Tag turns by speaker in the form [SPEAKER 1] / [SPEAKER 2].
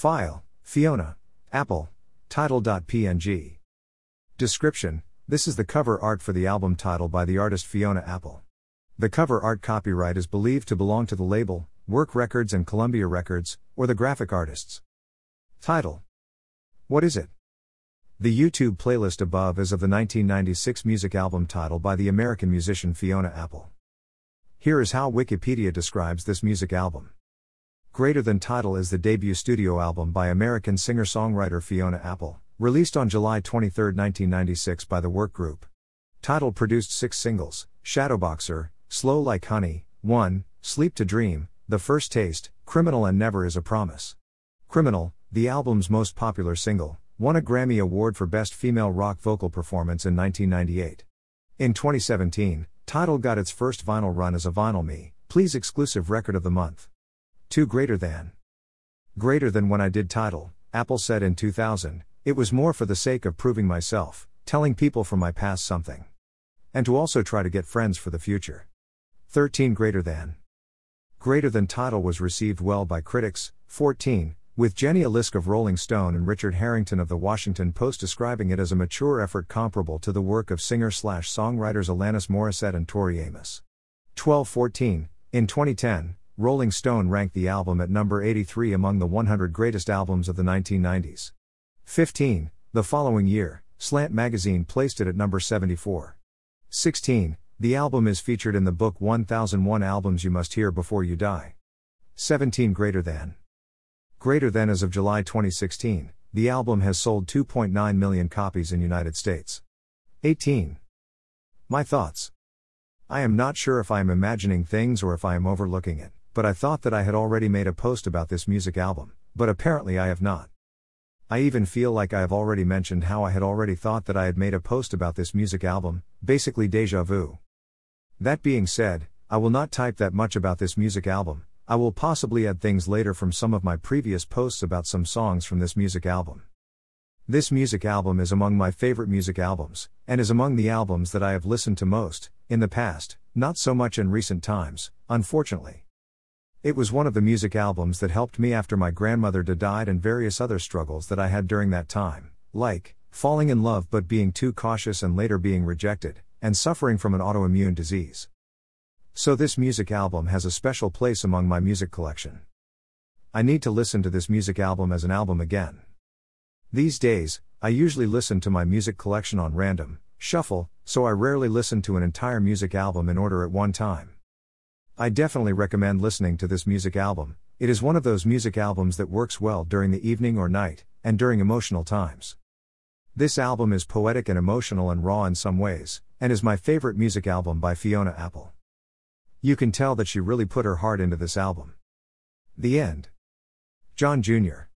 [SPEAKER 1] File, Fiona, Apple, Tidal.png. Description This is the cover art for the album Tidal by the artist Fiona Apple. The cover art copyright is believed to belong to the label, Work Records and Columbia Records, or the graphic artists. Tidal What is it? The YouTube playlist above is of the 1996 music album Tidal by the American musician Fiona Apple. Here is how Wikipedia describes this music album. Greater Than Tidal is the debut studio album by American singer songwriter Fiona Apple, released on July 23, 1996 by the Work Group. Tidal produced six singles Shadowboxer, Slow Like Honey, 1, Sleep to Dream, The First Taste, Criminal and Never Is a Promise. Criminal, the album's most popular single, won a Grammy Award for Best Female Rock Vocal Performance in 1998. In 2017, Tidal got its first vinyl run as a Vinyl Me, Please exclusive record of the month. 2 Greater than. Greater than when I did Tidal, Apple said in 2000, it was more for the sake of proving myself, telling people from my past something. And to also try to get friends for the future. 13 Greater than. Greater than Tidal was received well by critics, 14, with Jenny Alisk of Rolling Stone and Richard Harrington of The Washington Post describing it as a mature effort comparable to the work of singer songwriters Alanis Morissette and Tori Amos. 1214, in 2010, Rolling Stone ranked the album at number 83 among the 100 greatest albums of the 1990s. 15, the following year, Slant Magazine placed it at number 74. 16, the album is featured in the book 1001 Albums You Must Hear Before You Die. 17 Greater Than. Greater than as of July 2016, the album has sold 2.9 million copies in United States. 18. My thoughts. I am not sure if I am imagining things or if I am overlooking it, but I thought that I had already made a post about this music album, but apparently I have not. I even feel like I have already mentioned how I had already thought that I had made a post about this music album, basically deja vu. That being said, I will not type that much about this music album, I will possibly add things later from some of my previous posts about some songs from this music album. This music album is among my favorite music albums, and is among the albums that I have listened to most, in the past, not so much in recent times, unfortunately. It was one of the music albums that helped me after my grandmother died and various other struggles that I had during that time, like falling in love but being too cautious and later being rejected, and suffering from an autoimmune disease. So, this music album has a special place among my music collection. I need to listen to this music album as an album again. These days, I usually listen to my music collection on random, shuffle, so I rarely listen to an entire music album in order at one time. I definitely recommend listening to this music album, it is one of those music albums that works well during the evening or night, and during emotional times. This album is poetic and emotional and raw in some ways, and is my favorite music album by Fiona Apple. You can tell that she really put her heart into this album. The end. John Jr.